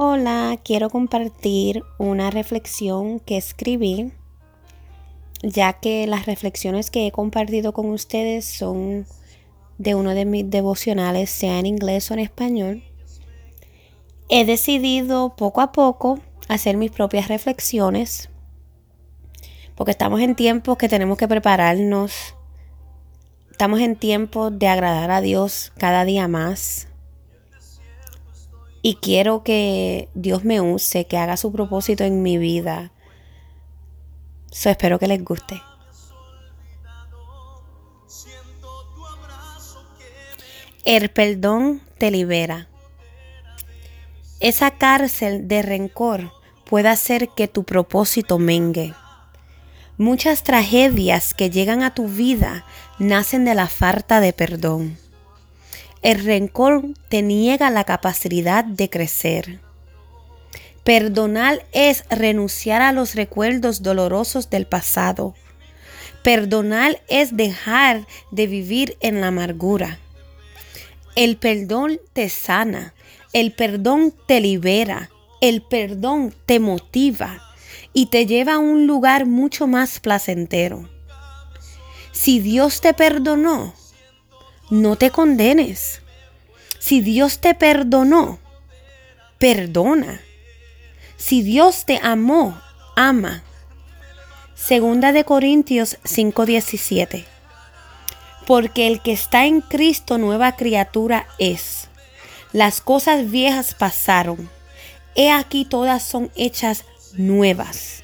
Hola, quiero compartir una reflexión que escribí, ya que las reflexiones que he compartido con ustedes son de uno de mis devocionales, sea en inglés o en español. He decidido poco a poco hacer mis propias reflexiones, porque estamos en tiempos que tenemos que prepararnos, estamos en tiempos de agradar a Dios cada día más y quiero que Dios me use, que haga su propósito en mi vida. So, espero que les guste. El perdón te libera. Esa cárcel de rencor puede hacer que tu propósito mengue. Muchas tragedias que llegan a tu vida nacen de la falta de perdón. El rencor te niega la capacidad de crecer. Perdonar es renunciar a los recuerdos dolorosos del pasado. Perdonar es dejar de vivir en la amargura. El perdón te sana, el perdón te libera, el perdón te motiva y te lleva a un lugar mucho más placentero. Si Dios te perdonó, no te condenes. Si Dios te perdonó, perdona. Si Dios te amó, ama. Segunda de Corintios 5:17. Porque el que está en Cristo nueva criatura es. Las cosas viejas pasaron. He aquí todas son hechas nuevas.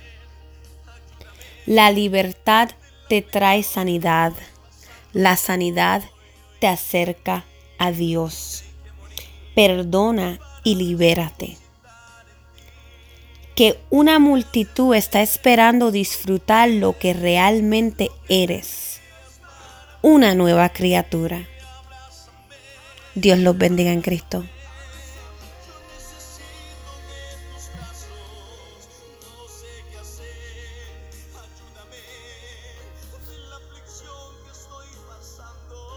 La libertad te trae sanidad. La sanidad acerca a Dios. Perdona y libérate. Que una multitud está esperando disfrutar lo que realmente eres. Una nueva criatura. Dios los bendiga en Cristo.